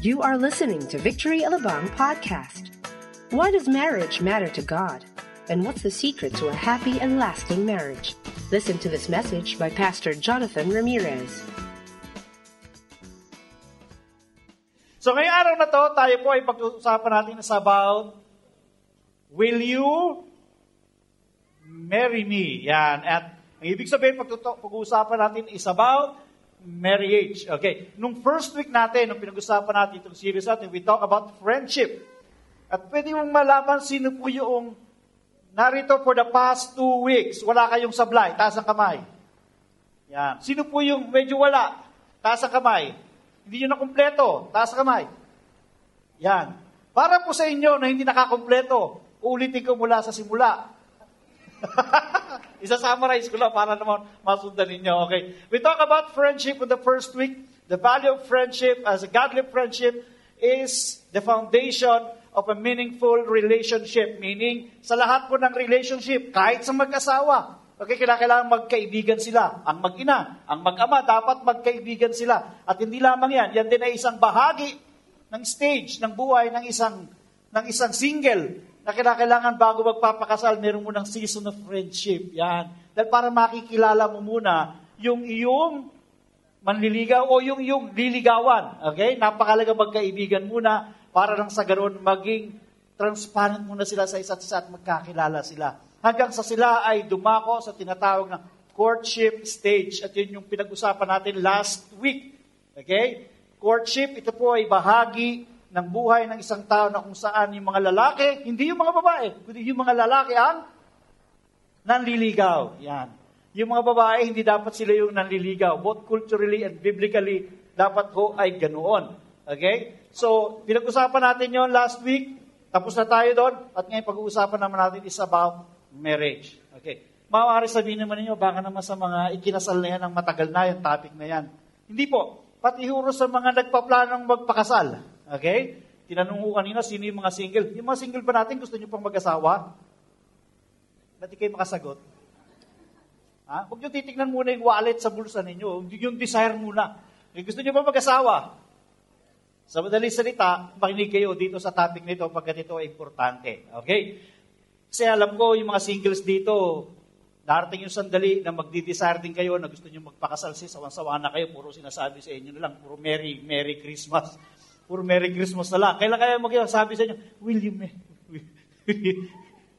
You are listening to Victory Alabang podcast. Why does marriage matter to God? And what's the secret to a happy and lasting marriage? Listen to this message by Pastor Jonathan Ramirez. So ngayong araw na to, tayo po ay pag-uusapan natin sa about Will you marry me? Yan. At ang ibig sabihin, pag- pag-uusapan natin is about marriage. Okay. Nung first week natin, nung pinag-usapan natin itong series natin, we talk about friendship. At pwede mong malaman sino po yung narito for the past two weeks. Wala kayong sablay. Taas ang kamay. Yan. Sino po yung medyo wala? Taas ang kamay. Hindi nyo na kumpleto. Taas ang kamay. Yan. Para po sa inyo na hindi nakakompleto, uulitin ko mula sa simula. Isa-summarize ko lang para naman masundan ninyo. Okay. We talk about friendship in the first week. The value of friendship as a godly friendship is the foundation of a meaningful relationship. Meaning, sa lahat po ng relationship, kahit sa mag-asawa, okay, kailangan magkaibigan sila. Ang mag-ina, ang mag-ama, dapat magkaibigan sila. At hindi lamang yan, yan din ay isang bahagi ng stage ng buhay ng isang ng isang single na kailangan bago magpapakasal, meron mo ng season of friendship. Yan. Dahil para makikilala mo muna yung iyong manliligaw o yung iyong liligawan. Okay? Napakalaga magkaibigan muna para lang sa ganoon maging transparent muna sila sa isa't isa at magkakilala sila. Hanggang sa sila ay dumako sa tinatawag na courtship stage. At yun yung pinag-usapan natin last week. Okay? Courtship, ito po ay bahagi ng buhay ng isang tao na kung saan yung mga lalaki, hindi yung mga babae, kundi yung mga lalaki ang nanliligaw. Yan. Yung mga babae, hindi dapat sila yung nanliligaw. Both culturally and biblically, dapat ho ay ganoon. Okay? So, pinag-usapan natin yon last week. Tapos na tayo doon. At ngayon, pag-uusapan naman natin is about marriage. Okay. Maaari sabihin naman ninyo, baka naman sa mga ikinasal na yan, ang matagal na yung topic na yan. Hindi po. Pati huro sa mga nagpaplanong magpakasal. Okay? Tinanong ko kanina, sino yung mga single? Yung mga single ba natin, gusto nyo pang mag-asawa? Ba't kayo makasagot? Ha? Huwag nyo titignan muna yung wallet sa bulsa ninyo. Yung desire muna. Kung gusto nyo ba mag-asawa? Sa madaling salita, makinig kayo dito sa topic nito pagkat ito ay importante. Okay? Kasi alam ko, yung mga singles dito, darating yung sandali na magdi-desire din kayo na gusto nyo magpakasal si sawan-sawa na kayo, puro sinasabi sa inyo na lang, puro Merry, Merry Christmas. Puro Merry Christmas na lang. Kailan kaya magsasabi sa inyo, will you, marry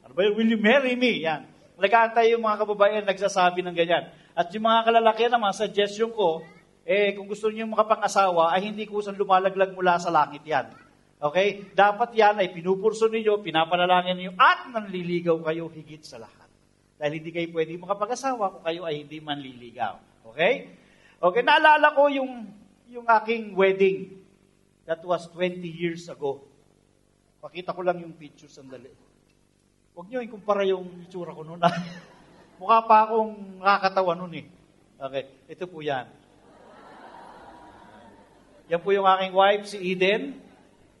ano ba? Will you marry me? Yan. Nag-aantay yung mga kababaihan nagsasabi ng ganyan. At yung mga kalalaki naman, suggestion ko, eh, kung gusto niyo makapang-asawa, ay hindi kusang lumalaglag mula sa langit yan. Okay? Dapat yan ay pinupurso ninyo, pinapanalangin ninyo, at nanliligaw kayo higit sa lahat. Dahil hindi kayo pwede makapag-asawa kung kayo ay hindi manliligaw. Okay? Okay, naalala ko yung, yung aking wedding. That was 20 years ago. Pakita ko lang yung picture sandali. Huwag niyo ikumpara yung itsura ko noon. Mukha pa akong nakakatawa noon eh. Okay, ito po yan. Yan po yung aking wife, si Eden.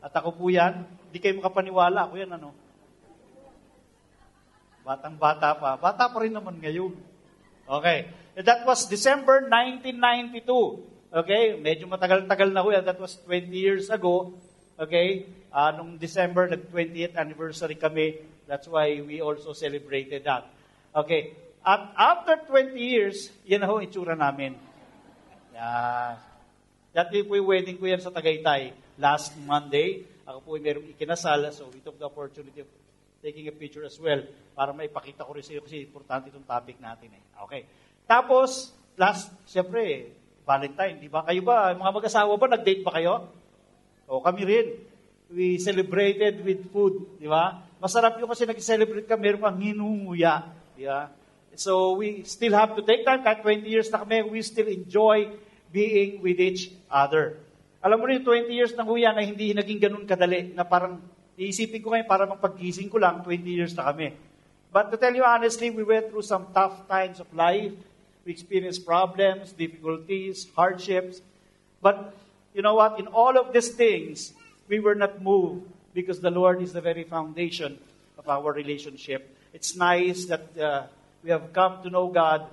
At ako po yan. Hindi kayo makapaniwala. Ako yan, ano? Batang-bata pa. Bata pa rin naman ngayon. Okay. That was December 1992. Okay? Medyo matagal-tagal na ko yan. That was 20 years ago. Okay? Uh, nung December, nag-20th anniversary kami. That's why we also celebrated that. Okay. At after 20 years, yan na ho itsura namin. Yeah. That po yung wedding ko yan sa Tagaytay last Monday. Ako po ay merong ikinasal, so we took the opportunity of taking a picture as well para maipakita ko rin sa iyo kasi importante itong topic natin eh. Okay. Tapos, last, siyempre, Valentine, di ba? Kayo ba, mga mag-asawa ba, nag-date ba kayo? O kami rin. We celebrated with food, di ba? Masarap yung kasi nag-celebrate ka, meron kang hinunguya, di ba? So we still have to take time, kahit 20 years na kami, we still enjoy being with each other. Alam mo rin, 20 years ng huya na hindi naging ganun kadali, na parang, iisipin ko ngayon, para mapagkising ko lang, 20 years na kami. But to tell you honestly, we went through some tough times of life. We experienced problems, difficulties, hardships. But you know what? In all of these things, we were not moved because the Lord is the very foundation of our relationship. It's nice that uh, we have come to know God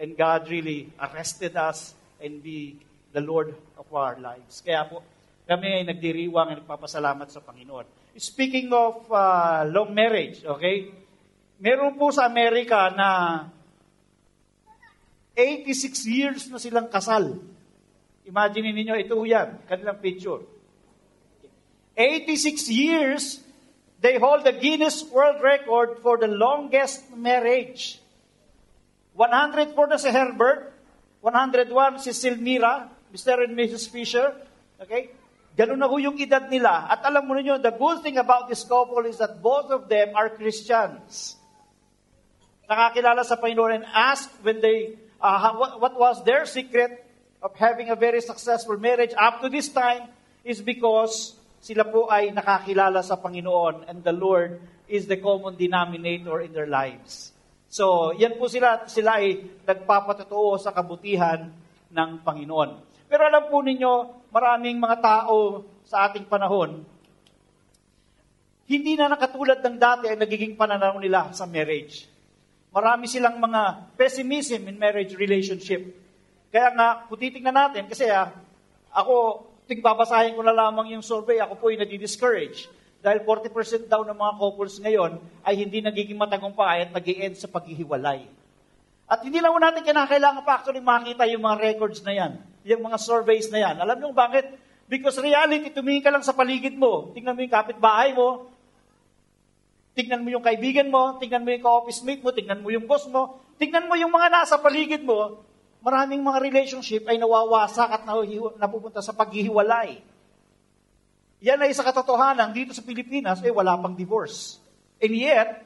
and God really arrested us and be the Lord of our lives. Kaya po, kami ay nagdiriwang at nagpapasalamat sa Panginoon. Speaking of uh, long marriage, okay? Meron po sa Amerika na 86 years na silang kasal. Imagine ninyo, ito yan, kanilang picture. 86 years, they hold the Guinness World Record for the longest marriage. 104 na si Herbert, 101 si Silmira, Mr. and Mrs. Fisher. Okay? Ganun na ho yung edad nila. At alam mo niyo, the good thing about this couple is that both of them are Christians. Nakakilala sa Panginoon and asked when they, uh, what, what was their secret of having a very successful marriage up to this time is because sila po ay nakakilala sa Panginoon and the Lord is the common denominator in their lives. So, yan po sila, sila ay nagpapatotoo sa kabutihan ng Panginoon. Pero alam po ninyo, maraming mga tao sa ating panahon, hindi na nakatulad ng dati ang nagiging pananaw nila sa marriage. Marami silang mga pessimism in marriage relationship. Kaya nga, kung natin, kasi ah, ako, tigbabasahin ko na lamang yung survey, ako po ay nadi-discourage. Dahil 40% daw ng mga couples ngayon ay hindi nagiging matagumpay at nag end sa paghihiwalay. At hindi lang natin kinakailangan pa actually makita yung mga records na yan, yung mga surveys na yan. Alam niyo bakit? Because reality, tumingin ka lang sa paligid mo. Tingnan mo yung kapitbahay mo, tingnan mo yung kaibigan mo, tingnan mo yung ka-office mate mo, tingnan mo yung boss mo, tingnan mo yung mga nasa paligid mo, maraming mga relationship ay nawawasak at napupunta sa paghihiwalay. Yan ay sa katotohanan, dito sa Pilipinas, eh wala pang divorce. And yet,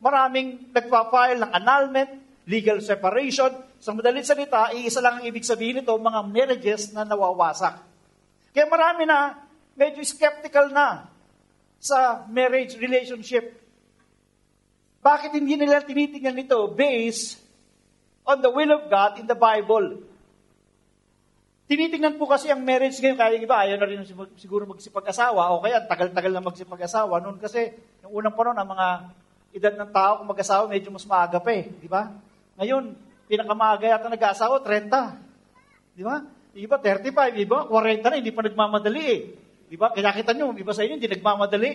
maraming nagpa-file ng annulment, legal separation. Sa madaling salita, iisa lang ang ibig sabihin nito, mga marriages na nawawasak. Kaya marami na medyo skeptical na sa marriage relationship. Bakit hindi nila tinitingnan ito based on the will of God in the Bible? Tinitingnan po kasi ang marriage ngayon, kaya iba, ayaw na rin siguro magsipag-asawa, o kaya tagal-tagal na magsipag-asawa. Noon kasi, yung unang panahon, ang mga edad ng tao kung mag-asawa, medyo mas maaga pa eh. Di ba? Ngayon, pinakamaaga yata nag-aasawa, 30. Di ba? Iba 35, iba 40 na, hindi pa nagmamadali eh. Di ba? Kaya kita nyo, iba sa inyo, hindi nagmamadali.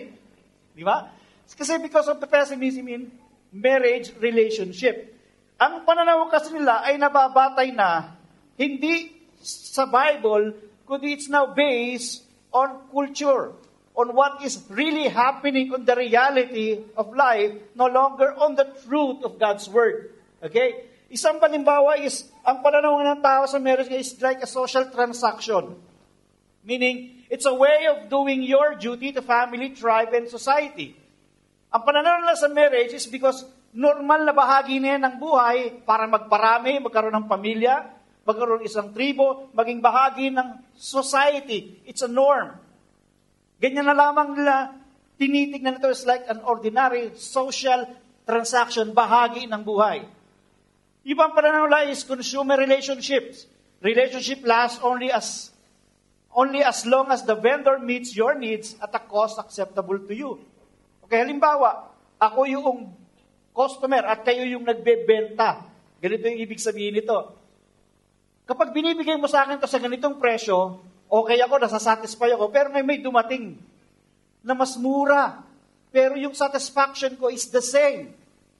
Di ba? Kasi because of the pessimism in marriage relationship. Ang pananaw kasi nila ay nababatay na hindi sa Bible, kundi it's now based on culture, on what is really happening on the reality of life, no longer on the truth of God's Word. Okay? Isang palimbawa is, ang pananaw ng tao sa marriage is like a social transaction. Meaning, it's a way of doing your duty to family, tribe, and society. Ang pananaw nila sa marriage is because normal na bahagi na yan ng buhay para magparami, magkaroon ng pamilya, magkaroon isang tribo, maging bahagi ng society. It's a norm. Ganyan na lamang nila tinitignan ito is like an ordinary social transaction, bahagi ng buhay. Ibang pananaw is consumer relationships. Relationship lasts only as only as long as the vendor meets your needs at a cost acceptable to you. Okay, halimbawa, ako yung customer at kayo yung nagbebenta. Ganito yung ibig sabihin nito. Kapag binibigay mo sa akin to sa ganitong presyo, okay ako, nasasatisfy ako, pero may may dumating na mas mura. Pero yung satisfaction ko is the same.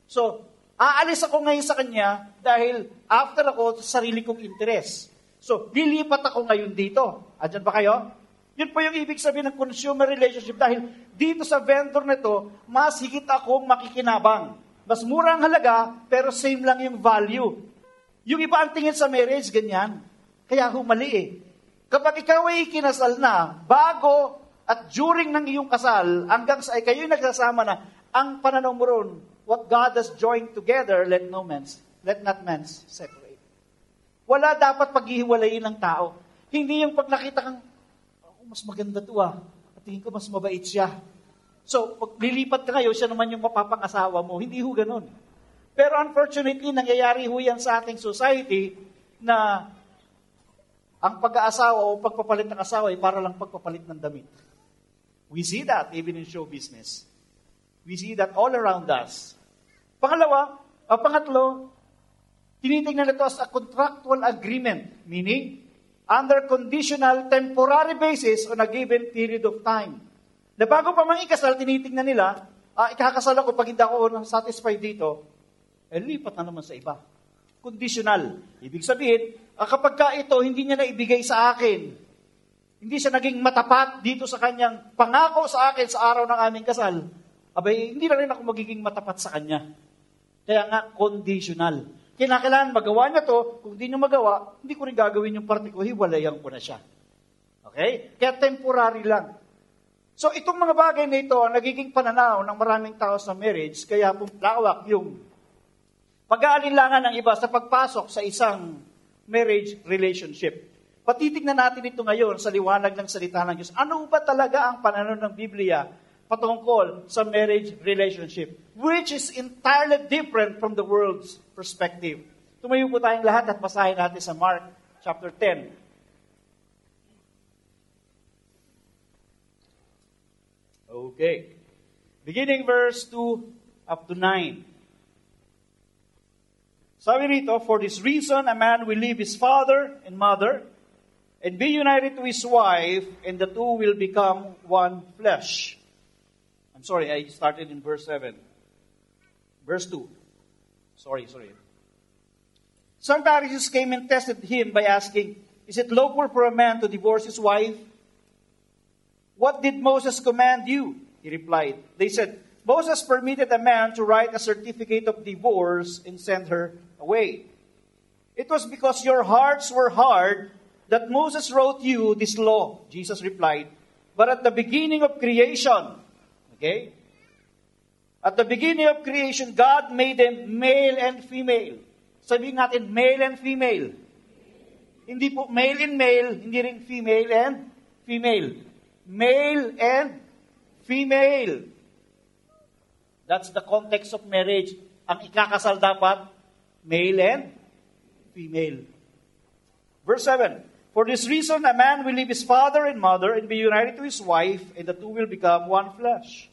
So, Aalis ako ngayon sa kanya dahil after ako sa sarili kong interes. So, lilipat ako ngayon dito. Adyan ba kayo? Yun po yung ibig sabihin ng consumer relationship dahil dito sa vendor na to, mas higit akong makikinabang. Mas mura ang halaga, pero same lang yung value. Yung iba ang tingin sa marriage, ganyan. Kaya humali eh. Kapag ikaw ay kinasal na, bago at during ng iyong kasal, hanggang sa ay kayo'y nagsasama na, ang pananaw mo ron, what God has joined together, let no man, let not man separate. Wala dapat paghihiwalayin ng tao. Hindi yung pag nakita kang, mas maganda to ah. At tingin ko mas mabait siya. So, pag lilipat ka ngayon, siya naman yung mapapangasawa mo. Hindi ho ganun. Pero unfortunately, nangyayari ho yan sa ating society na ang pag-aasawa o pagpapalit ng asawa ay para lang pagpapalit ng damit. We see that even in show business. We see that all around us. Pangalawa, o pangatlo, tinitingnan ito as a contractual agreement. Meaning, under conditional temporary basis on a given period of time. Na bago pa mang ikasal, tinitingnan nila, ah, ikakasal ako pag hindi ako satisfied dito, eh lipat na naman sa iba. Conditional. Ibig sabihin, ah, kapag ka ito, hindi niya na ibigay sa akin, hindi siya naging matapat dito sa kanyang pangako sa akin sa araw ng aming kasal, abay, hindi na rin ako magiging matapat sa kanya. Kaya nga, conditional. Kinakailangan magawa niya to, kung hindi niya magawa, hindi ko rin gagawin yung parte ko, hiwalayan ko na siya. Okay? Kaya temporary lang. So itong mga bagay na ito ang nagiging pananaw ng maraming tao sa marriage, kaya pumplawak yung pag-aalinlangan ng iba sa pagpasok sa isang marriage relationship. Patitignan natin ito ngayon sa liwanag ng salita ng Diyos. Ano ba talaga ang pananaw ng Biblia patungkol sa marriage relationship, which is entirely different from the world's perspective. Tumayo po tayong lahat at basahin natin sa Mark chapter 10. Okay. Beginning verse 2 up to 9. Sabi rito, For this reason, a man will leave his father and mother and be united to his wife, and the two will become one flesh. I'm sorry, I started in verse 7. Verse 2. Sorry, sorry. Some Pharisees came and tested him by asking, Is it lawful for a man to divorce his wife? What did Moses command you? He replied. They said, Moses permitted a man to write a certificate of divorce and send her away. It was because your hearts were hard that Moses wrote you this law. Jesus replied, But at the beginning of creation, okay? At the beginning of creation, God made them male and female. Sabihin natin, male and female. Hindi po male and male, hindi rin female and female male and female. That's the context of marriage. Ang ikakasal dapat, male and female. Verse 7. For this reason, a man will leave his father and mother and be united to his wife, and the two will become one flesh.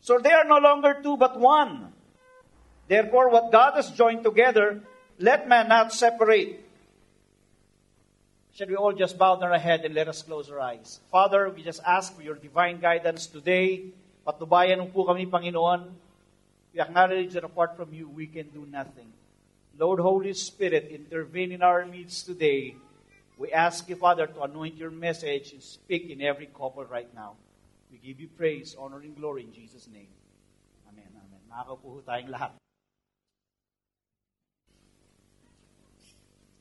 So they are no longer two, but one. Therefore, what God has joined together, let man not separate. Should we all just bow down our head and let us close our eyes? Father, we just ask for your divine guidance today. Patubayan mo po kami, Panginoon. We acknowledge that apart from you, we can do nothing. Lord Holy Spirit, intervene in our midst today. We ask you, Father, to anoint your message and speak in every couple right now. We give you praise, honor, and glory in Jesus' name. Amen. Amen. Nakakaupo tayong lahat.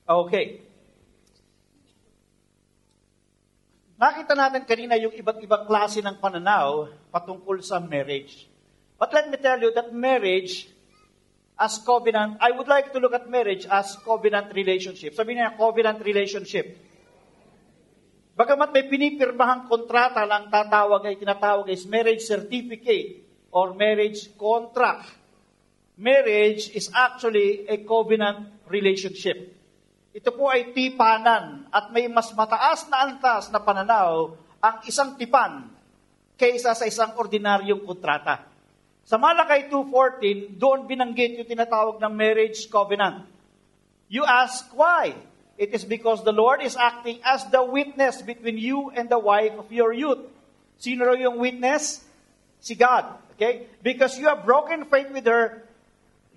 Okay. Nakita natin kanina yung iba't ibang klase ng pananaw patungkol sa marriage. But let me tell you that marriage as covenant, I would like to look at marriage as covenant relationship. Sabi niya, covenant relationship. Bagamat may pinipirmahang kontrata lang tatawag ay tinatawag is marriage certificate or marriage contract. Marriage is actually a covenant relationship. Ito po ay tipanan at may mas mataas na antas na pananaw ang isang tipan kaysa sa isang ordinaryong kontrata. Sa Malakay 2.14, doon binanggit yung tinatawag ng marriage covenant. You ask why? It is because the Lord is acting as the witness between you and the wife of your youth. Sino raw yung witness? Si God. Okay? Because you have broken faith with her,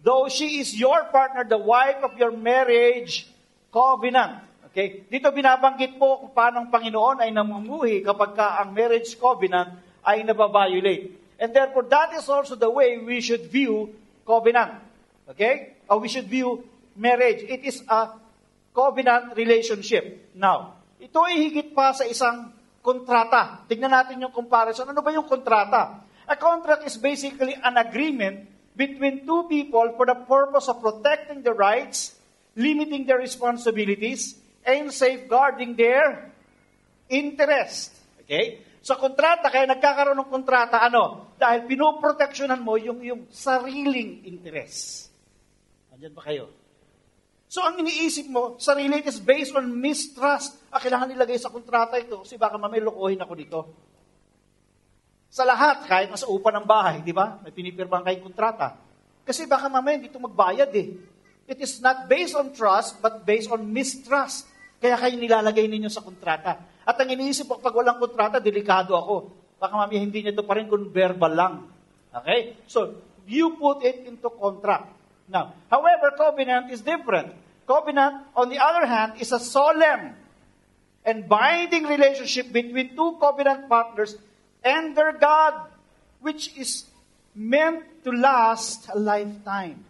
though she is your partner, the wife of your marriage, covenant. Okay? Dito binabanggit po kung paano ang Panginoon ay namumuhi kapag ka ang marriage covenant ay nababiolate. And therefore, that is also the way we should view covenant. Okay? Or we should view marriage. It is a covenant relationship. Now, ito ay higit pa sa isang kontrata. Tignan natin yung comparison. Ano ba yung kontrata? A contract is basically an agreement between two people for the purpose of protecting the rights limiting their responsibilities, and safeguarding their interest. Okay? Sa kontrata, kaya nagkakaroon ng kontrata, ano? Dahil pinoproteksyonan mo yung, yung sariling interest. Andiyan ba kayo? So, ang iniisip mo, sarili is based on mistrust. Ah, kailangan nilagay sa kontrata ito kasi baka mamay lokohin ako dito. Sa lahat, kahit nasa upa ng bahay, di ba? May pinipirmahan kayong kontrata. Kasi baka mamaya dito magbayad eh. It is not based on trust, but based on mistrust. Kaya kayo nilalagay ninyo sa kontrata. At ang iniisip ko, pag walang kontrata, delikado ako. Baka mamaya hindi niya ito pa rin kung verbal lang. Okay? So, you put it into contract. Now, however, covenant is different. Covenant, on the other hand, is a solemn and binding relationship between two covenant partners and their God, which is meant to last a lifetime.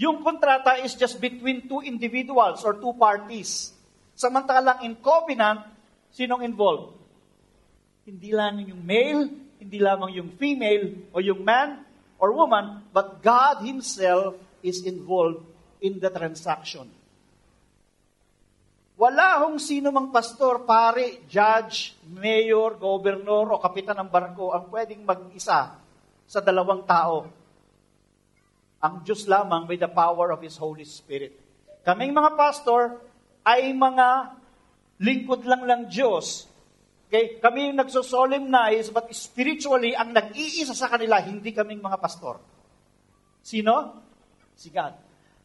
Yung kontrata is just between two individuals or two parties. Samantalang in covenant, sinong involved? Hindi lang yung male, hindi lamang yung female o yung man or woman, but God Himself is involved in the transaction. Wala hong sino mang pastor, pare, judge, mayor, governor o kapitan ng barko ang pwedeng mag-isa sa dalawang tao. Ang Diyos lamang with the power of His Holy Spirit. Kaming mga pastor ay mga lingkod lang ng Diyos. Okay? Kami yung nagsosolemnize, but spiritually, ang nag-iisa sa kanila, hindi kaming mga pastor. Sino? Si God.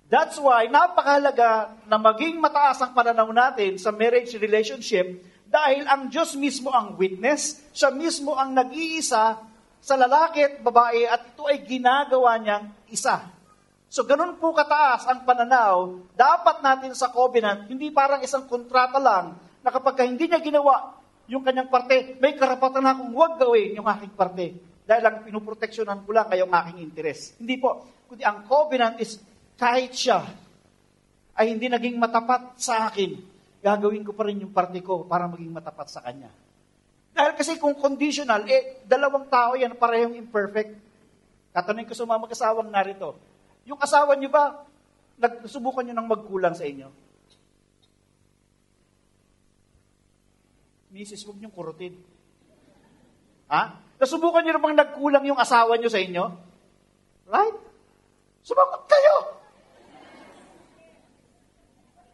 That's why napakahalaga na maging mataas ang pananaw natin sa marriage relationship dahil ang Diyos mismo ang witness, siya mismo ang nag-iisa sa lalaki at babae at ito ay ginagawa niyang isa. So ganun po kataas ang pananaw, dapat natin sa covenant, hindi parang isang kontrata lang na kapag hindi niya ginawa yung kanyang parte, may karapatan na akong huwag gawin yung aking parte. Dahil lang pinuproteksyonan ko lang kayong aking interes. Hindi po. Kundi ang covenant is kahit siya ay hindi naging matapat sa akin, gagawin ko pa rin yung parte ko para maging matapat sa kanya. Dahil kasi kung conditional, eh, dalawang tao yan, parehong imperfect. Tatanungin ko sa mga mag-asawang narito, yung asawa niyo ba, nagsubukan niyo ng magkulang sa inyo? Misis, huwag niyong kurutin. Ha? Nasubukan niyo bang nagkulang yung asawa niyo sa inyo? Right? Sumagot kayo!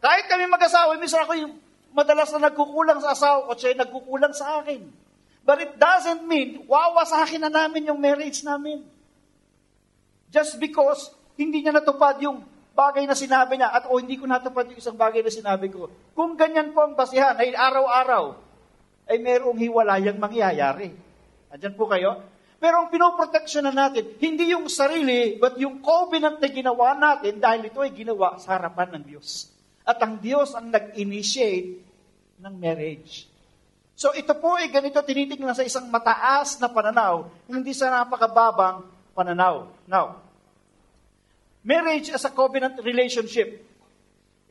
Kahit kami mag-asawa, minsan ako yung madalas na nagkukulang sa asawa ko, siya nagkukulang sa akin. But it doesn't mean, wawa sa akin na namin yung marriage namin. Just because hindi niya natupad yung bagay na sinabi niya at o oh, hindi ko natupad yung isang bagay na sinabi ko. Kung ganyan po ang basihan, ay araw-araw, ay merong hiwalayang mangyayari. Andyan po kayo? Pero ang pinoproteksyon na natin, hindi yung sarili, but yung covenant na ginawa natin dahil ito ay ginawa sa harapan ng Diyos. At ang Diyos ang nag-initiate ng marriage. So ito po ay ganito tinitingnan sa isang mataas na pananaw, hindi sa napakababang pananaw. Now, marriage as a covenant relationship.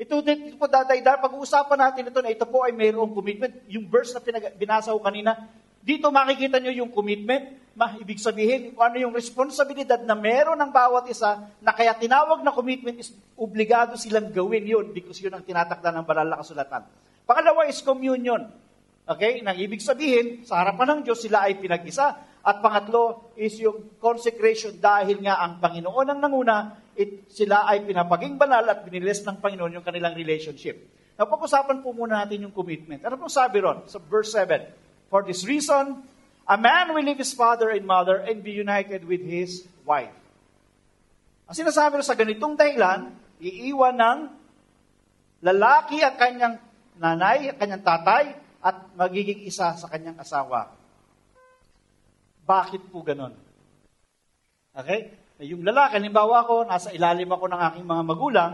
Ito din po dadayda, pag-uusapan natin ito na ito po ay mayroong commitment. Yung verse na pinag- binasa ko kanina, dito makikita nyo yung commitment. Ma, ibig sabihin, ano yung responsibilidad na meron ng bawat isa na kaya tinawag na commitment is obligado silang gawin yun because yun ang tinatakda ng banal na kasulatan. Pangalawa is communion. Okay? Nang ibig sabihin, sa harapan ng Diyos sila ay pinag-isa. At pangatlo is yung consecration dahil nga ang Panginoon ang nanguna, it, sila ay pinapaging banal at binilis ng Panginoon yung kanilang relationship. Napag-usapan po muna natin yung commitment. Ano pong sabi ron sa verse 7? For this reason, A man will leave his father and mother and be united with his wife. Ang sinasabi sa ganitong dahilan, iiwan ng lalaki ang kanyang nanay, ang kanyang tatay, at magiging isa sa kanyang asawa. Bakit po ganon? Okay? Yung lalaki, halimbawa ko, nasa ilalim ako ng aking mga magulang,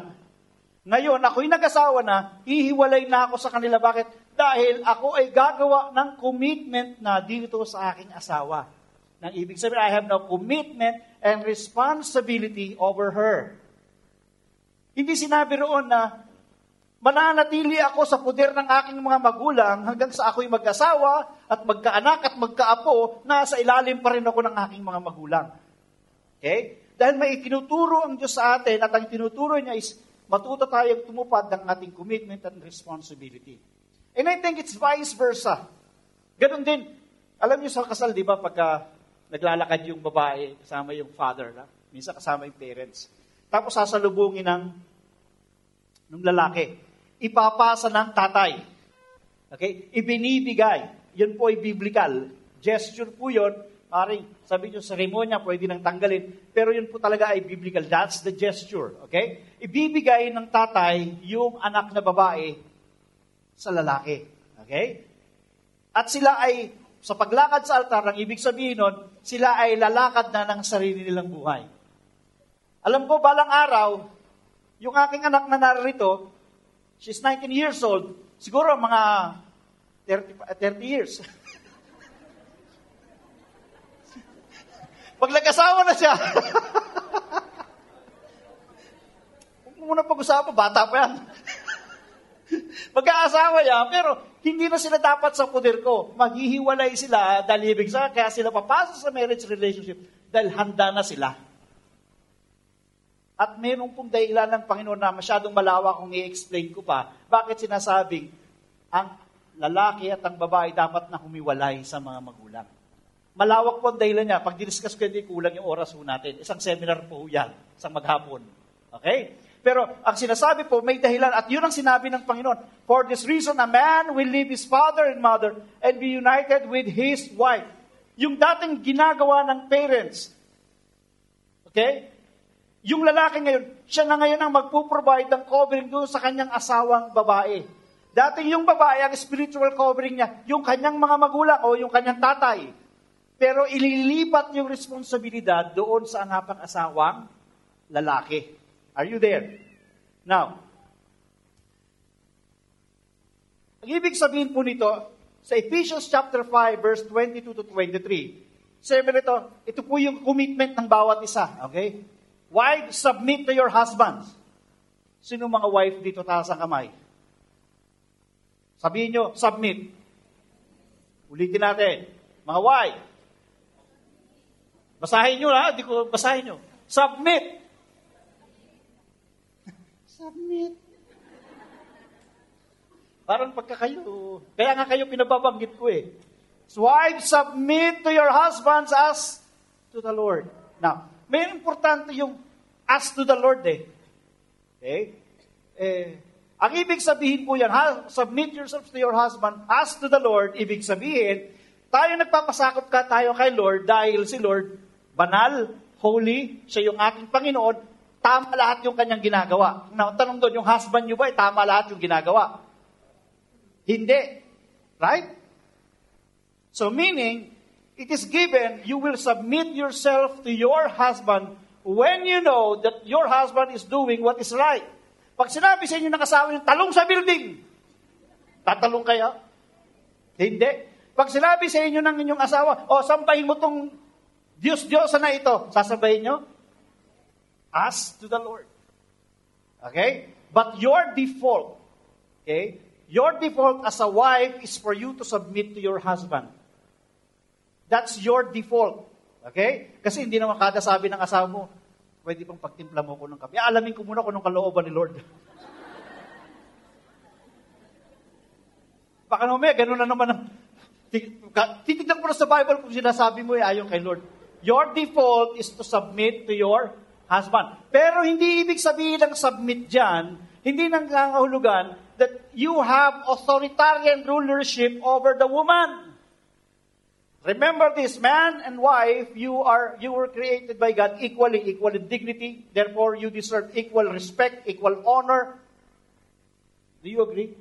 ngayon, ako'y nag-asawa na, hihiwalay na ako sa kanila. Bakit? Dahil ako ay gagawa ng commitment na dito sa aking asawa. Nang ibig sabihin, I have no commitment and responsibility over her. Hindi sinabi roon na mananatili ako sa puder ng aking mga magulang hanggang sa ako'y mag-asawa at magkaanak at magkaapo, nasa ilalim pa rin ako ng aking mga magulang. Okay? Dahil may itinuturo ang Diyos sa atin at ang tinuturo niya is matuto tayong tumupad ng ating commitment and responsibility. And I think it's vice versa. Ganon din. Alam niyo sa kasal, di ba, pagka naglalakad yung babae, kasama yung father, na? minsan kasama yung parents. Tapos sasalubungin ng, ng lalaki. Ipapasa ng tatay. Okay? Ibinibigay. Yun po ay biblical. Gesture po yun. Paring, sabi nyo, seremonya, pwede nang tanggalin. Pero yun po talaga ay biblical. That's the gesture. Okay? Ibibigay ng tatay yung anak na babae sa lalaki. Okay? At sila ay, sa paglakad sa altar, ang ibig sabihin nun, sila ay lalakad na ng sarili nilang buhay. Alam ko, balang araw, yung aking anak na narito, she's 19 years old, siguro mga 30, 30 years. Pag na siya, huwag mo muna pag-usapan, bata pa yan. Mag-aasawa yan, pero hindi na sila dapat sa poder ko. Maghihiwalay sila dahil ibig sa kaya sila papasok sa marriage relationship dahil handa na sila. At meron pong dahilan ng Panginoon na masyadong malawak kung i-explain ko pa, bakit sinasabing ang lalaki at ang babae dapat na humiwalay sa mga magulang. Malawak po ang dahilan niya. Pag diniscuss ko, hindi kulang yung oras po natin. Isang seminar po yan, isang maghapon. Okay? Pero ang sinasabi po, may dahilan. At yun ang sinabi ng Panginoon. For this reason, a man will leave his father and mother and be united with his wife. Yung dating ginagawa ng parents. Okay? Yung lalaki ngayon, siya na ngayon ang magpo-provide ng covering doon sa kanyang asawang babae. Dati yung babae, ang spiritual covering niya, yung kanyang mga magulang o yung kanyang tatay. Pero ililipat yung responsibilidad doon sa angapang asawang lalaki. Are you there? Now, ang ibig sabihin po nito, sa Ephesians chapter 5, verse 22 to 23, sabi nito, ito po yung commitment ng bawat isa. Okay? Wives, submit to your husbands. Sino mga wife dito taas ang kamay? Sabihin nyo, submit. Ulitin natin. Mga wife. Basahin nyo ha, di ko basahin nyo. Submit. submit. Parang pagka kayo, kaya nga kayo pinababanggit ko eh. So, wives, submit to your husbands as to the Lord. Now, may importante yung as to the Lord eh. Okay? Eh, ang ibig sabihin po yan, ha, submit yourselves to your husband as to the Lord, ibig sabihin, tayo nagpapasakop ka tayo kay Lord dahil si Lord banal, holy, siya yung aking Panginoon, tama lahat yung kanyang ginagawa. Now, tanong doon, yung husband nyo ba, tama lahat yung ginagawa? Hindi. Right? So meaning, it is given, you will submit yourself to your husband when you know that your husband is doing what is right. Pag sinabi sa inyo ng asawa yung talong sa building, tatalong kaya? Hindi. Pag sinabi sa inyo ng inyong asawa, o oh, sampahin mo tong Diyos-Diyos na ito, sasabayin nyo? Ask to the Lord. Okay? But your default, okay, your default as a wife is for you to submit to your husband. That's your default. Okay? Kasi hindi naman kada sabi ng asawa mo, pwede bang pagtimpla mo ko ng kape? Alamin ko muna kung anong kalooban ni Lord. Baka naman, ganun na naman ang... Titignan ko na sa Bible kung sinasabi mo eh, ayon kay Lord. Your default is to submit to your husband. Pero hindi ibig sabihin ng submit dyan, hindi nang nangangahulugan that you have authoritarian rulership over the woman. Remember this, man and wife, you are you were created by God equally, equal in dignity. Therefore, you deserve equal respect, equal honor. Do you agree?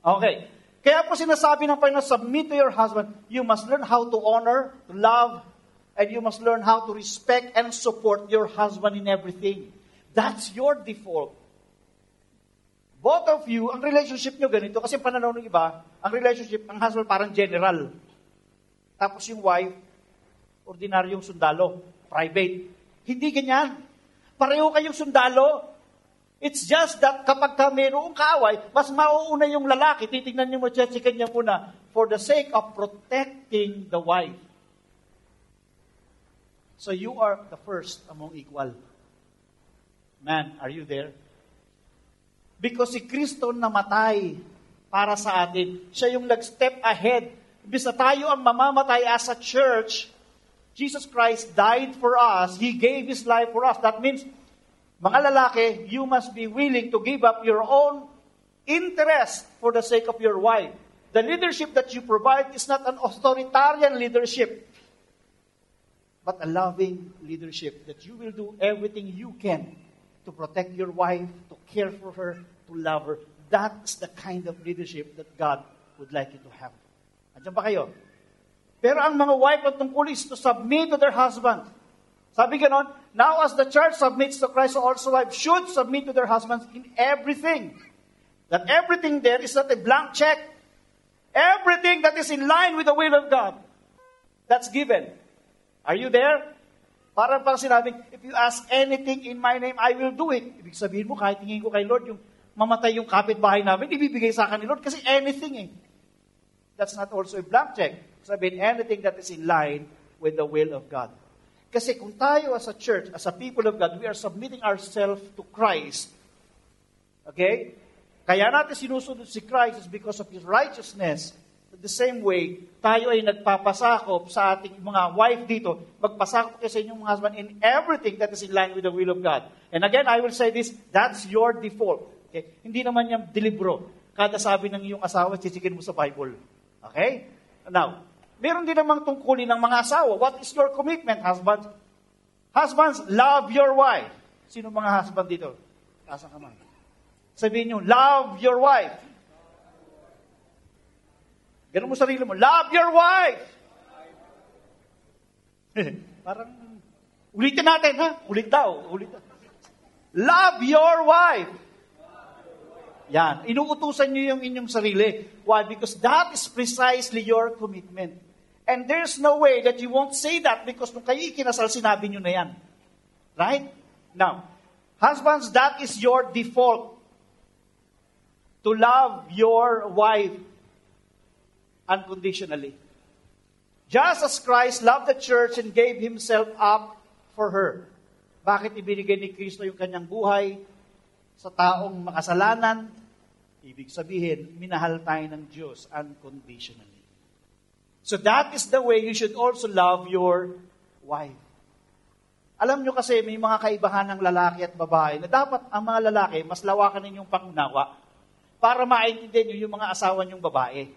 Okay. Kaya po sinasabi ng Panginoon, submit to your husband. You must learn how to honor, to love, and you must learn how to respect and support your husband in everything. That's your default. Both of you, ang relationship nyo ganito, kasi pananaw ng iba, ang relationship, ang husband parang general. Tapos yung wife, ordinaryong sundalo, private. Hindi ganyan. Pareho kayong sundalo. It's just that kapag ka mayroong kaaway, mas mauuna yung lalaki. Titignan niyo mo, chechikan niya muna, for the sake of protecting the wife. So you are the first among equal. Man, are you there? Because si Kristo namatay para sa atin. Siya yung nag-step ahead. Na tayo ang mamamatay as a church, Jesus Christ died for us. He gave His life for us. That means, mga lalaki, you must be willing to give up your own interest for the sake of your wife. The leadership that you provide is not an authoritarian leadership but a loving leadership that you will do everything you can to protect your wife, to care for her, to love her. That's the kind of leadership that God would like you to have. Andiyan pa kayo? Pero ang mga wife at tungkol is to submit to their husband. Sabi ganon, now as the church submits to Christ, so also wives should submit to their husbands in everything. That everything there is not a blank check. Everything that is in line with the will of God. That's given. Are you there? Parang parang sinabing, if you ask anything in my name, I will do it. Ibig sabihin mo, kahit tingin ko kay Lord, yung mamatay yung kapitbahay namin, ibibigay sa akin ni Lord kasi anything eh. That's not also a blank check. Sabihin, anything that is in line with the will of God. Kasi kung tayo as a church, as a people of God, we are submitting ourselves to Christ. Okay? Kaya natin sinusunod si Christ is because of His righteousness. The same way, tayo ay nagpapasakop sa ating mga wife dito, magpasakop kayo sa inyong mga husband in everything that is in line with the will of God. And again, I will say this, that's your default. Okay? Hindi naman yan delibro. Kada sabi ng iyong asawa, chichikin mo sa Bible. Okay? Now, meron din namang tungkulin ng mga asawa. What is your commitment, husband? Husbands, love your wife. Sino mga husband dito? Taas ang kamay. Sabihin nyo, love your wife. Ganun mo sarili mo, love your wife. Parang, ulitin natin, ha? Ulit daw, ulit daw. Love your wife. Yan. Inuutusan nyo yung inyong sarili. Why? Because that is precisely your commitment. And there's no way that you won't say that because nung kayo ikinasal, sinabi nyo na yan. Right? Now, husbands, that is your default. To love your wife unconditionally. Just as Christ loved the church and gave Himself up for her. Bakit ibinigay ni Kristo yung kanyang buhay sa taong makasalanan? Ibig sabihin, minahal tayo ng Diyos unconditionally. So that is the way you should also love your wife. Alam nyo kasi may mga kaibahan ng lalaki at babae na dapat ang mga lalaki mas lawakan ninyong pangunawa para maintindihan nyo yung mga asawa nyong babae.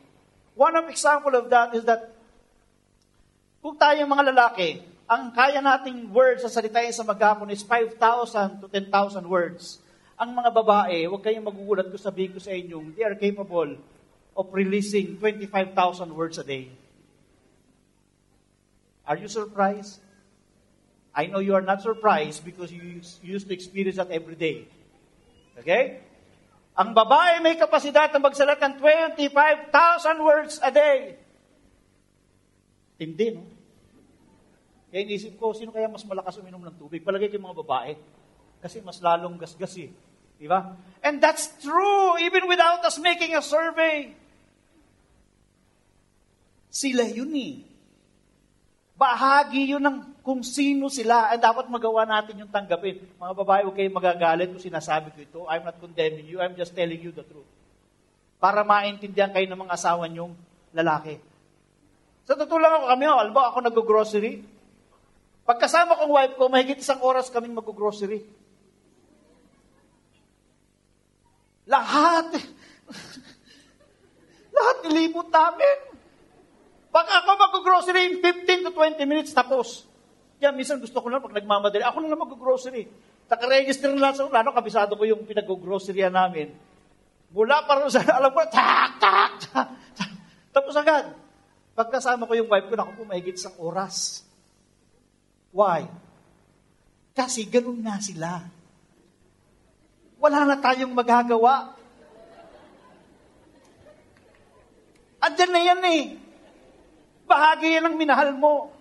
One of example of that is that kung tayong mga lalaki, ang kaya nating words sa salitain sa maghapon is 5,000 to 10,000 words. Ang mga babae, huwag kayong magugulat ko sabihin ko sa inyo, they are capable of releasing 25,000 words a day. Are you surprised? I know you are not surprised because you used to experience that every day. Okay? Ang babae may kapasidad na magsalat ng 25,000 words a day. Tindi, no? Kaya inisip ko, sino kaya mas malakas uminom ng tubig? Palagay yung mga babae. Kasi mas lalong gasgas eh. Di ba? And that's true, even without us making a survey. Sila yun eh. Bahagi yun ng kung sino sila, at dapat magawa natin yung tanggapin. Mga babae, huwag kayong magagalit kung sinasabi ko ito. I'm not condemning you, I'm just telling you the truth. Para maintindihan kayo ng mga asawa niyong lalaki. Sa totoo lang ako kami, alam ako nag-grocery. Pagkasama kong wife ko, mahigit isang oras kaming mag-grocery. Lahat. Lahat nilibot namin. Pag ako mag-grocery, in 15 to 20 minutes, tapos. Kaya minsan gusto ko na, pag nagmamadali, ako na lang mag-grocery. Naka-register na lang sa ano, kabisado ko yung pinag-grocery namin. Mula para sa, alam ko, tak, tak, tak, tak. Tapos agad. Pagkasama ko yung wife ko, naku po, mahigit sa oras. Why? Kasi ganun na sila. Wala na tayong magagawa. Andyan na yan eh. Bahagi yan ng minahal mo.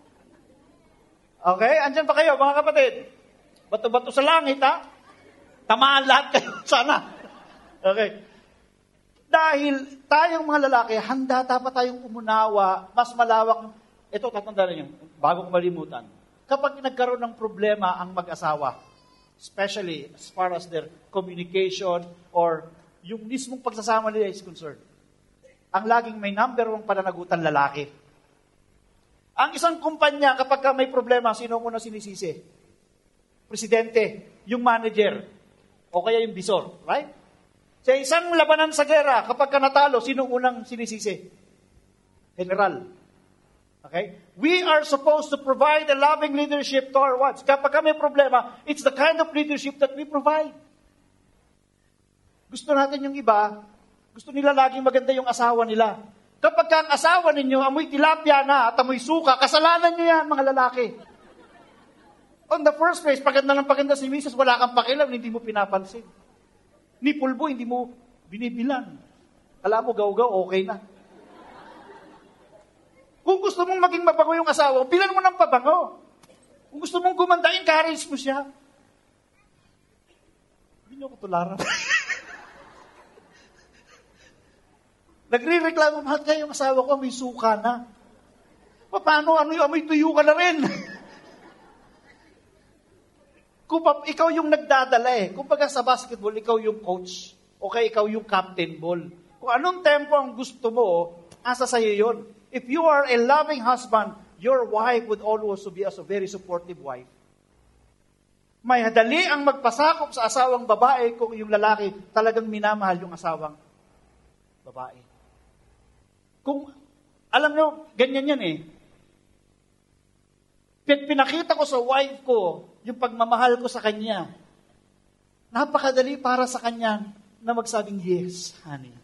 Okay? Andyan pa kayo, mga kapatid. Bato-bato sa langit, ha? Tamaan lahat kayo. Sana. Okay. Dahil tayong mga lalaki, handa dapat tayong umunawa, mas malawak. Ito, tatandaan niyo, bago ko malimutan. Kapag nagkaroon ng problema ang mag-asawa, especially as far as their communication or yung mismong pagsasama nila is concerned, ang laging may number one pananagutan lalaki. Ang isang kumpanya, kapag may problema, sino muna sinisisi? Presidente, yung manager, o kaya yung bisor, right? Sa isang labanan sa gera, kapag ka natalo, sino unang sinisisi? General. Okay? We are supposed to provide a loving leadership to our wives. Kapag may problema, it's the kind of leadership that we provide. Gusto natin yung iba, gusto nila laging maganda yung asawa nila. Kapag ka ang asawa ninyo amoy tilapia na at amoy suka, kasalanan nyo yan, mga lalaki. On the first place, paganda ng paganda si Mrs., wala kang pakialam, hindi mo pinapansin. Ni pulbo, hindi mo binibilan. Alam mo, gaw-gaw, okay na. Kung gusto mong maging mabango yung asawa, bilan mo ng pabango. Kung gusto mong gumanda, encourage mo siya. Hindi niyo ko tularan. Nagre-reklamo, mahal kayo yung asawa ko, may suka na. Paano? Ano yung amoy tuyo ka na rin? Kung pa, ikaw yung nagdadala eh. Kung baga sa basketball, ikaw yung coach. O kaya ikaw yung captain ball. Kung anong tempo ang gusto mo, asa sa'yo yun. If you are a loving husband, your wife would always be as a very supportive wife. May hadali ang magpasakop sa asawang babae kung yung lalaki talagang minamahal yung asawang babae. Kung, alam nyo, ganyan yan eh. Pinakita ko sa wife ko yung pagmamahal ko sa kanya. Napakadali para sa kanya na magsabing, yes, honey.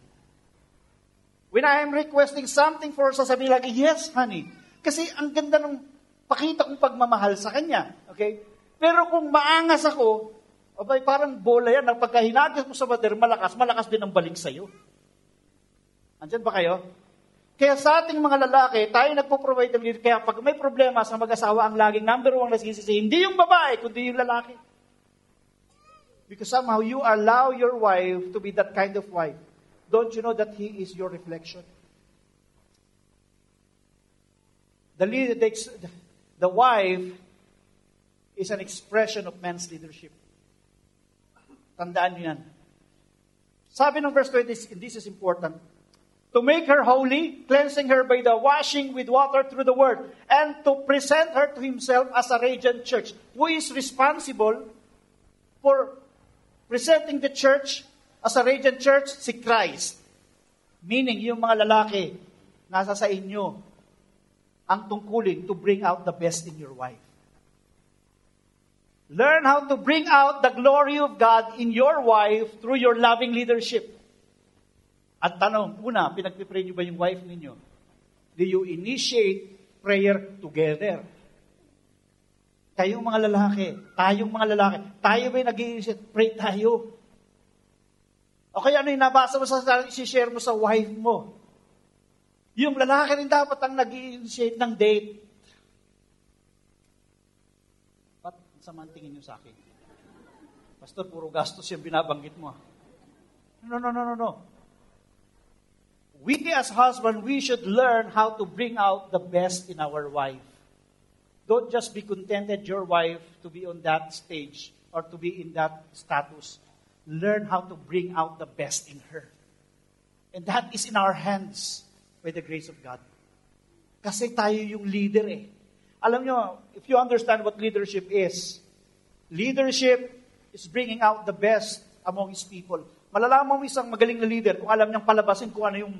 When I am requesting something for her, sasabihin lagi, yes, honey. Kasi ang ganda ng pakita kong pagmamahal sa kanya. Okay? Pero kung maangas ako, abay, parang bola yan. Pagka hinagas mo sa bater, malakas, malakas din ang balik sa'yo. Andyan ba kayo? Kaya sa ating mga lalaki, tayo nagpo-provide ng leader. Kaya pag may problema sa mag-asawa, ang laging number one na sinisisi, hindi yung babae, kundi yung lalaki. Because somehow you allow your wife to be that kind of wife. Don't you know that he is your reflection? The leader takes, the wife is an expression of man's leadership. Tandaan niyo yan. Sabi ng verse 20, and this is important, to make her holy, cleansing her by the washing with water through the word, and to present her to himself as a radiant church. Who is responsible for presenting the church as a radiant church? Si Christ. Meaning, yung mga lalaki, nasa sa inyo, ang tungkulin to bring out the best in your wife. Learn how to bring out the glory of God in your wife through your loving leadership. At tanong, una, pinagpipray niyo ba yung wife ninyo? Do you initiate prayer together? Kayong mga lalaki, tayong mga lalaki, tayo ba yung nag-initiate? Pray tayo. O kaya ano yung nabasa mo sa isi-share mo sa wife mo? Yung lalaki rin dapat ang nag-initiate ng date. Ba't sama tingin niyo sa akin? Pastor, puro gastos yung binabanggit mo. No, no, no, no, no we as husband, we should learn how to bring out the best in our wife. Don't just be contented your wife to be on that stage or to be in that status. Learn how to bring out the best in her. And that is in our hands by the grace of God. Kasi tayo yung leader eh. Alam nyo, if you understand what leadership is, leadership is bringing out the best among His people. Malalaman mo isang magaling na leader kung alam niyang palabasin kung ano yung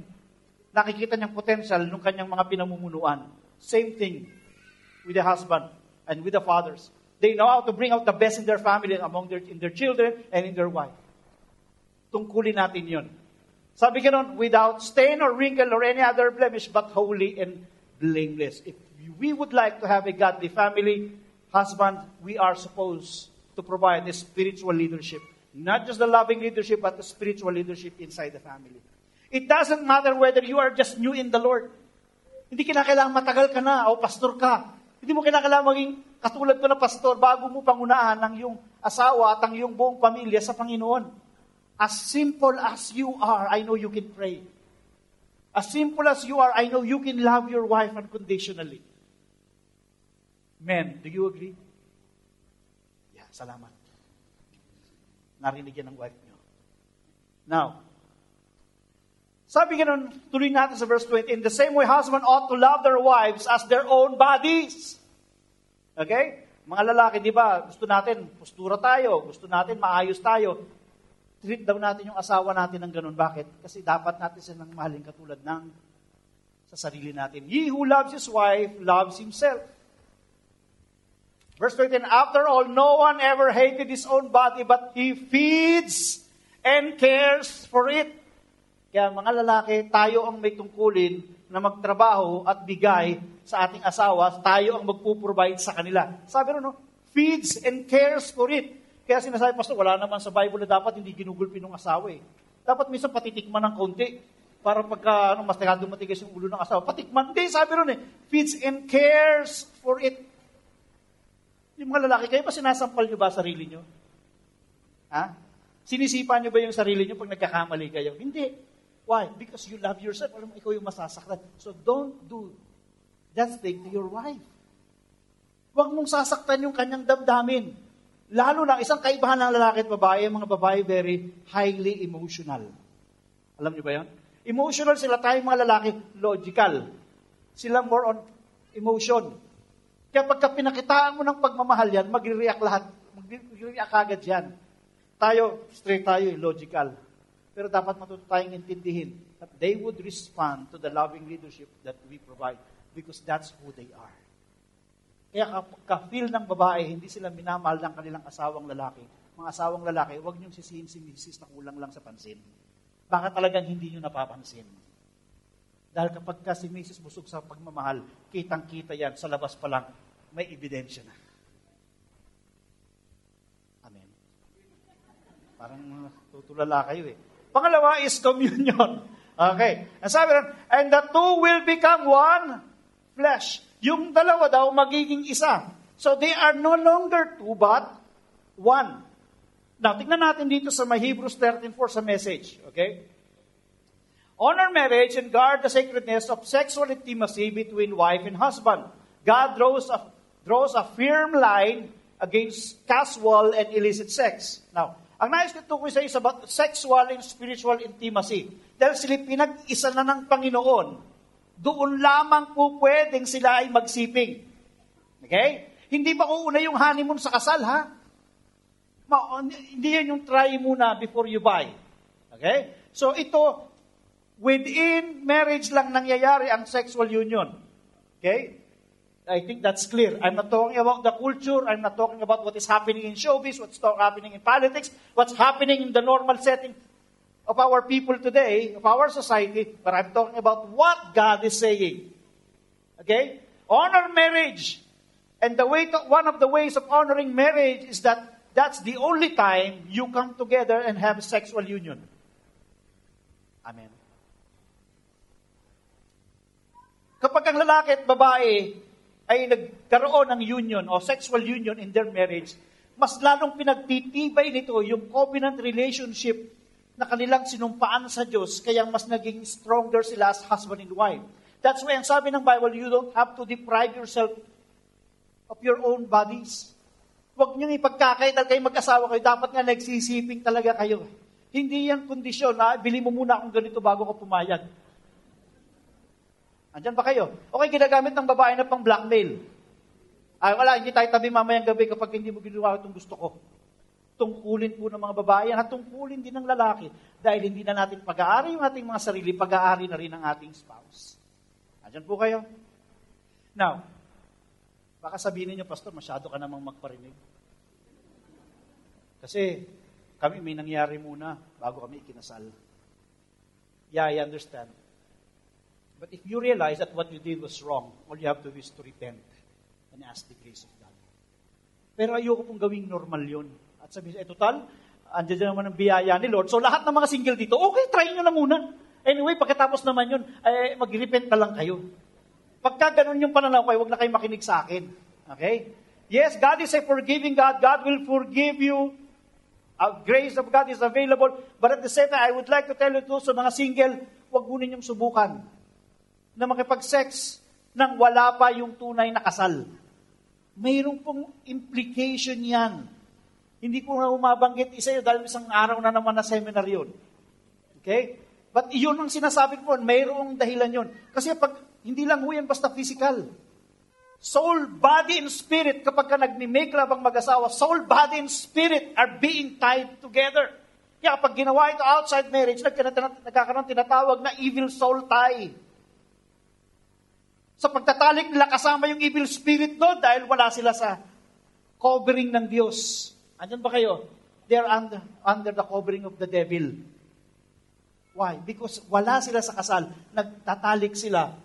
nakikita niyang potential ng kanyang mga pinamumunuan. Same thing with the husband and with the fathers. They know how to bring out the best in their family and among their, in their children and in their wife. Tungkulin natin yun. Sabi ka without stain or wrinkle or any other blemish, but holy and blameless. If we would like to have a godly family, husband, we are supposed to provide the spiritual leadership Not just the loving leadership, but the spiritual leadership inside the family. It doesn't matter whether you are just new in the Lord. Hindi kinakailangan matagal ka na o pastor ka. Hindi mo kinakailangan maging katulad ko na pastor bago mo pangunahan ang iyong asawa at ang iyong buong pamilya sa Panginoon. As simple as you are, I know you can pray. As simple as you are, I know you can love your wife unconditionally. Men, do you agree? Yeah, salamat narinig yan ng wife niyo. Now, sabi ganun, tuloy natin sa verse 20, In the same way, husband ought to love their wives as their own bodies. Okay? Mga lalaki, di ba, gusto natin, postura tayo, gusto natin, maayos tayo. Treat daw natin yung asawa natin ng ganun. Bakit? Kasi dapat natin silang mahalin katulad ng sa sarili natin. He who loves his wife loves himself. Verse 13, after all, no one ever hated his own body, but he feeds and cares for it. Kaya mga lalaki, tayo ang may tungkulin na magtrabaho at bigay sa ating asawa, tayo ang magpuprovide sa kanila. Sabi rin, no? feeds and cares for it. Kaya sinasabi, Pastor, wala naman sa Bible na dapat hindi ginugulpi ng asawa eh. Dapat minsan patitikman ng konti para pagka ano, mas matigas yung ulo ng asawa. Patikman. Hindi, sabi ron eh, feeds and cares for it. Yung mga lalaki, kayo pa sinasampal nyo ba sarili nyo? Ha? Sinisipa nyo ba yung sarili nyo pag nagkakamali kayo? Hindi. Why? Because you love yourself. Alam mo, ikaw yung masasaktan. So don't do that thing to your wife. Huwag mong sasaktan yung kanyang damdamin. Lalo na, isang kaibahan ng lalaki at babae, mga babae very highly emotional. Alam niyo ba yan? Emotional sila tayo mga lalaki, logical. Sila more on emotion. Kaya pagka pinakitaan mo ng pagmamahal yan, magre-react lahat. Magre-react agad yan. Tayo, straight tayo, eh, logical. Pero dapat matuto tayong intindihin that they would respond to the loving leadership that we provide because that's who they are. Kaya ka-feel ng babae, hindi sila minamahal ng kanilang asawang lalaki. Mga asawang lalaki, huwag niyong sisihin si misis na kulang lang sa pansin. Baka talagang hindi niyo napapansin. Dahil kapag ka si misis busog sa pagmamahal, kitang-kita yan, sa labas pa lang, may ebidensya na. Amen. Parang tutulala kayo eh. Pangalawa is communion. Okay. Ang sabi rin, and the two will become one flesh. Yung dalawa daw magiging isa. So they are no longer two but one. Now, tingnan natin dito sa may Hebrews 13.4 sa message. Okay? Honor marriage and guard the sacredness of sexual intimacy between wife and husband. God draws a, draws a firm line against casual and illicit sex. Now, ang nais ko tukoy sa isa about sexual and spiritual intimacy. Dahil sila pinag-isa na ng Panginoon doon lamang po pwedeng sila ay magsiping. Okay? Hindi ba uuna yung honeymoon sa kasal, ha? Ma- hindi yan yung try muna before you buy. Okay? So ito, within marriage lang nangyayari ang sexual union. Okay? I think that's clear. I'm not talking about the culture. I'm not talking about what is happening in showbiz, what's happening in politics, what's happening in the normal setting of our people today, of our society, but I'm talking about what God is saying. Okay? Honor marriage. And the way to, one of the ways of honoring marriage is that that's the only time you come together and have sexual union. Amen. Kapag ang lalaki at babae ay nagkaroon ng union o sexual union in their marriage, mas lalong pinagtitibay nito yung covenant relationship na kanilang sinumpaan sa Diyos, kaya mas naging stronger sila as husband and wife. That's why ang sabi ng Bible, you don't have to deprive yourself of your own bodies. Huwag niyong ipagkakait dahil kayo mag-asawa kayo, dapat nga nagsisiping talaga kayo. Hindi yan kondisyon na bili mo muna akong ganito bago ka pumayag. Andyan ba kayo? Okay, ginagamit ng babae na pang blackmail. Ay, wala, hindi tayo tabi mamayang gabi kapag hindi mo ginawa itong gusto ko tungkulin po ng mga babae at tungkulin din ng lalaki dahil hindi na natin pag-aari yung ating mga sarili, pag-aari na rin ang ating spouse. Andyan po kayo. Now, baka sabihin niyo, Pastor, masyado ka namang magparinig. Kasi kami may nangyari muna bago kami ikinasal. Yeah, I understand. But if you realize that what you did was wrong, all you have to do is to repent and ask the grace of God. Pero ayoko pong gawing normal yon at sabi eh, total, andyan naman ang biyaya ni Lord. So lahat ng mga single dito, okay, try nyo na muna. Anyway, pagkatapos naman yun, eh, mag-repent na lang kayo. Pagka ganun yung pananaw kayo, huwag na kayo makinig sa akin. Okay? Yes, God is a forgiving God. God will forgive you. Uh, grace of God is available. But at the same time, I would like to tell you too, sa mga single, huwag mo ninyong subukan na makipag-sex nang wala pa yung tunay na kasal. Mayroon pong implication yan hindi ko na umabanggit isa yun dahil isang araw na naman na seminar yun. Okay? But yun ang sinasabi ko, mayroong dahilan yun. Kasi pag, hindi lang ho basta physical. Soul, body, and spirit, kapag ka nagmi-make love ang mag-asawa, soul, body, and spirit are being tied together. Kaya kapag ginawa ito outside marriage, nagkakaroon tinatawag na evil soul tie. Sa pagtatalik nila kasama yung evil spirit doon dahil wala sila sa covering ng Diyos. Andyan ba kayo? they're under, under the covering of the devil. Why? Because wala sila sa kasal. Nagtatalik sila.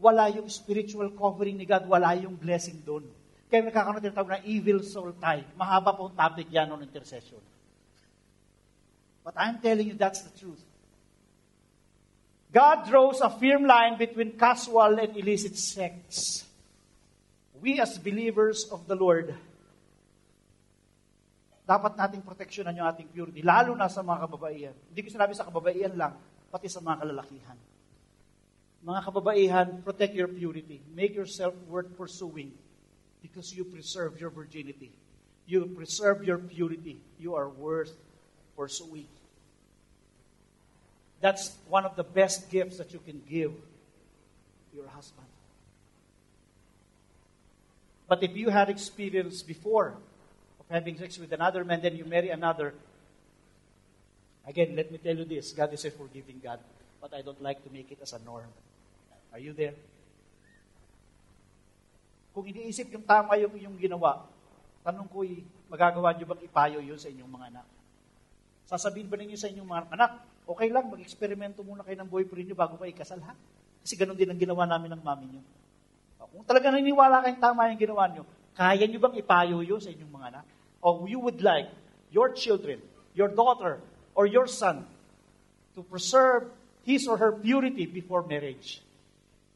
Wala yung spiritual covering ni God. Wala yung blessing doon. Kaya nagkakaroon tinatawag na evil soul tie. Mahaba pong topic yan on intercession. But I'm telling you, that's the truth. God draws a firm line between casual and illicit sex. We as believers of the Lord, dapat nating proteksyonan yung ating purity, lalo na sa mga kababaihan. Hindi ko sinabi sa kababaihan lang, pati sa mga kalalakihan. Mga kababaihan, protect your purity. Make yourself worth pursuing because you preserve your virginity. You preserve your purity. You are worth pursuing. That's one of the best gifts that you can give your husband. But if you had experience before of having sex with another man, then you marry another, again, let me tell you this God is a forgiving God, but I don't like to make it as a norm. Are you there? Kung iniisip yung tama yung yung ginawa, tanong ko, magagawa niyo bang ipayo yun sa inyong mga anak? Sasabihin ba ninyo sa inyong mga anak, okay lang, mag-eksperimento muna kayo ng boyfriend niyo bago pa ikasal, ha? Kasi ganun din ang ginawa namin ng mami niyo. Kung talaga naniniwala kayong tama yung ginawa niyo, kaya niyo bang ipayo yun sa inyong mga anak? Or you would like your children, your daughter, or your son to preserve his or her purity before marriage?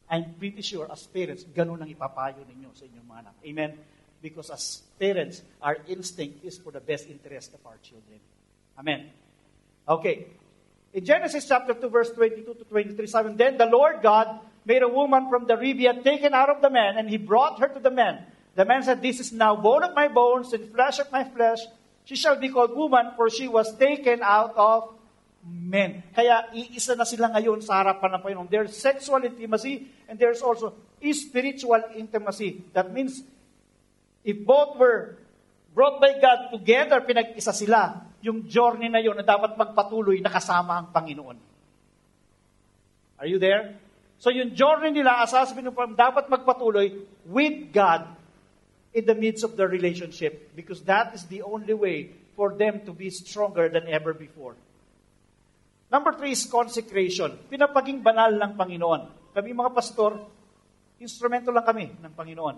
I'm pretty sure as parents, ganun ang ipapayo ninyo sa inyong mga anak. Amen? Because as parents, our instinct is for the best interest of our children. Amen. Okay. In Genesis chapter 2, verse 22 to 23, 7, Then the Lord God made a woman from the rib he had taken out of the man, and he brought her to the man. The man said, This is now bone of my bones and flesh of my flesh. She shall be called woman, for she was taken out of men. Kaya iisa na sila ngayon sa harapan ng Panginoon. There's sexual intimacy and there's also spiritual intimacy. That means if both were brought by God together, pinag-isa sila, yung journey na yon na dapat magpatuloy nakasama ang Panginoon. Are you there? So yung journey nila, asasabi ng dapat magpatuloy with God in the midst of their relationship because that is the only way for them to be stronger than ever before. Number three is consecration. Pinapaging banal ng Panginoon. Kami mga pastor, instrumento lang kami ng Panginoon.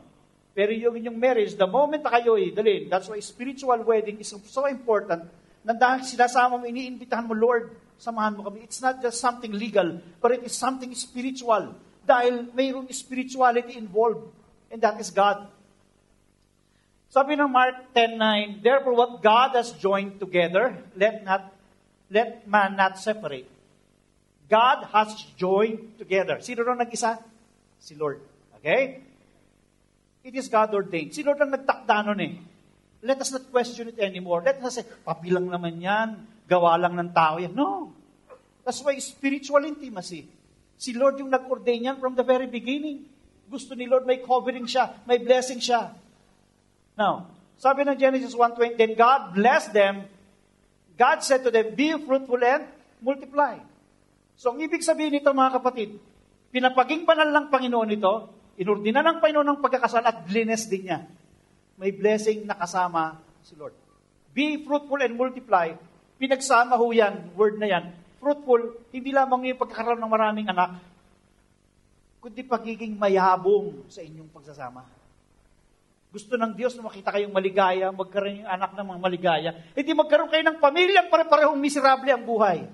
Pero yung inyong marriage, the moment na kayo ay that's why spiritual wedding is so important na dahil sinasama mo, iniimbitahan mo, Lord, samahan mo kami. It's not just something legal, but it is something spiritual. Dahil mayroong spirituality involved, and that is God. Sabi ng Mark 10.9, Therefore what God has joined together, let not let man not separate. God has joined together. Sino rin nag-isa? Si Lord. Okay? It is God ordained. Si Lord ang nagtakda nun eh. Let us not question it anymore. Let us say, papilang naman yan, gawa lang ng tao yan. No. That's why spiritual intimacy. Si Lord yung nag-ordain yan from the very beginning. Gusto ni Lord may covering siya, may blessing siya. Now, sabi ng Genesis 1.20, Then God blessed them God said to them, Be fruitful and multiply. So, ang ibig sabihin nito, mga kapatid, pinapaging banal ng Panginoon ito, inordina ng Panginoon ng pagkakasal at blines din niya. May blessing na kasama si Lord. Be fruitful and multiply. Pinagsama ho yan, word na yan. Fruitful, hindi lamang yung pagkakaroon ng maraming anak, kundi pagiging mayabong sa inyong pagsasama. Gusto ng Diyos na makita kayong maligaya, magkaroon yung anak ng mga maligaya. Hindi magkaroon kayo ng pamilya, pare-parehong miserable ang buhay.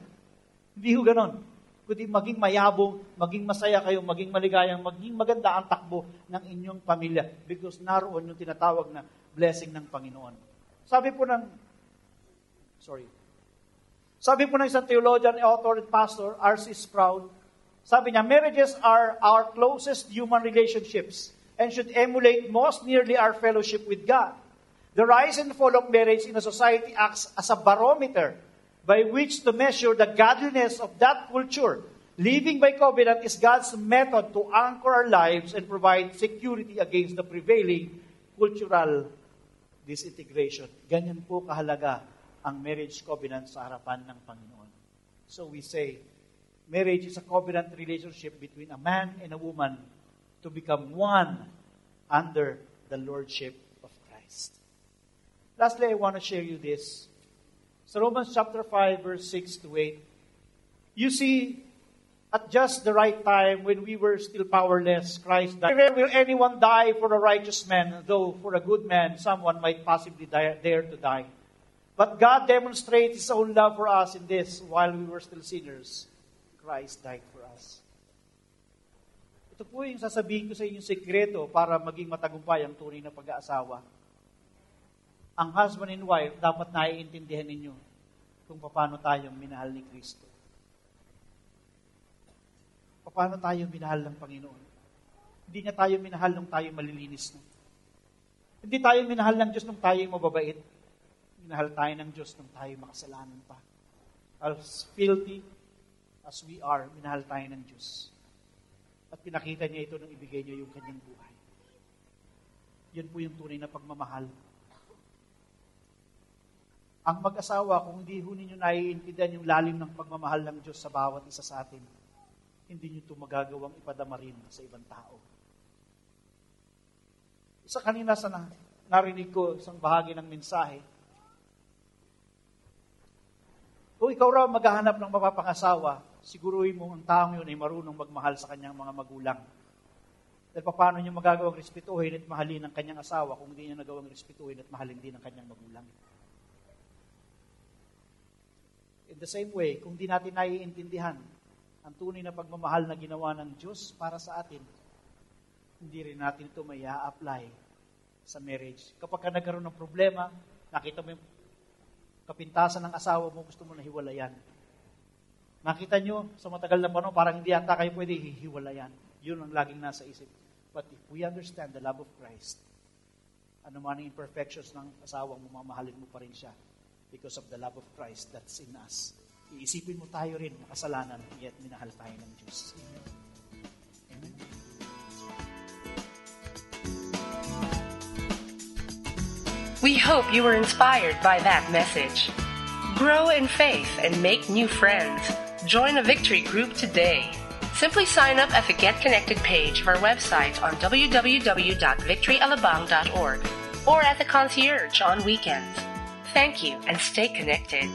Hindi ho ganon. Kundi maging mayabong, maging masaya kayo, maging maligayang, maging maganda ang takbo ng inyong pamilya. Because naroon yung tinatawag na blessing ng Panginoon. Sabi po ng, sorry, sabi po ng isang theologian, author, and pastor, R.C. Sproul, sabi niya, marriages are our closest human relationships and should emulate most nearly our fellowship with God. The rise and fall of marriage in a society acts as a barometer by which to measure the godliness of that culture. Living by covenant is God's method to anchor our lives and provide security against the prevailing cultural disintegration. Ganyan po kahalaga ang marriage covenant sa harapan ng Panginoon. So we say, marriage is a covenant relationship between a man and a woman to become one under the Lordship of Christ. Lastly, I want to share you this. Sa Romans chapter 5, verse 6 to 8, you see, at just the right time, when we were still powerless, Christ died. Where will anyone die for a righteous man, though for a good man, someone might possibly die, dare to die? But God demonstrates His own love for us in this, while we were still sinners, Christ died for us. Ito po yung sasabihin ko sa inyong sekreto para maging matagumpay ang tunay na pag-aasawa. Ang husband and wife, dapat naiintindihan ninyo kung paano tayong minahal ni Kristo. Paano tayo minahal ng Panginoon? Hindi niya tayo minahal nung tayo malilinis na. Hindi tayo minahal ng Diyos nung tayo mababait. Minahal tayo ng Diyos nung tayo makasalanan pa. As filthy as we are, minahal tayo ng Diyos. At pinakita niya ito nung ibigay niya yung kanyang buhay. Yan po yung tunay na pagmamahal. Ang mag-asawa, kung hindi ho ninyo naiintindihan yung lalim ng pagmamahal ng Diyos sa bawat isa sa atin, hindi nyo ito magagawang ipadama rin sa ibang tao. Isa kanina sa na, narinig ko isang bahagi ng mensahe, kung ikaw raw maghahanap ng mapapangasawa, siguruhin mo ang taong yun ay marunong magmahal sa kanyang mga magulang. Dahil paano niya magagawang respetuhin at mahalin ang kanyang asawa kung hindi niya nagawang respetuhin at mahalin din ang kanyang magulang. In the same way, kung di natin naiintindihan ang tunay na pagmamahal na ginawa ng Diyos para sa atin, hindi rin natin ito may apply sa marriage. Kapag ka nagkaroon ng problema, nakita mo yung kapintasan ng asawa mo, gusto mo na hiwalayan. Nakita nyo, sa matagal na panahon, parang hindi ata kayo pwede hihiwalayan. Yun ang laging nasa isip. But if we understand the love of Christ, ano man ang imperfections ng asawang mamahalin mo pa rin siya because of the love of Christ that's in us. Iisipin mo tayo rin makasalanan, yet minahal tayo ng Diyos. Amen. We hope you were inspired by that message. Grow in faith and make new friends. Join a victory group today. Simply sign up at the Get Connected page of our website on www.victoryalabang.org or at the concierge on weekends. Thank you and stay connected.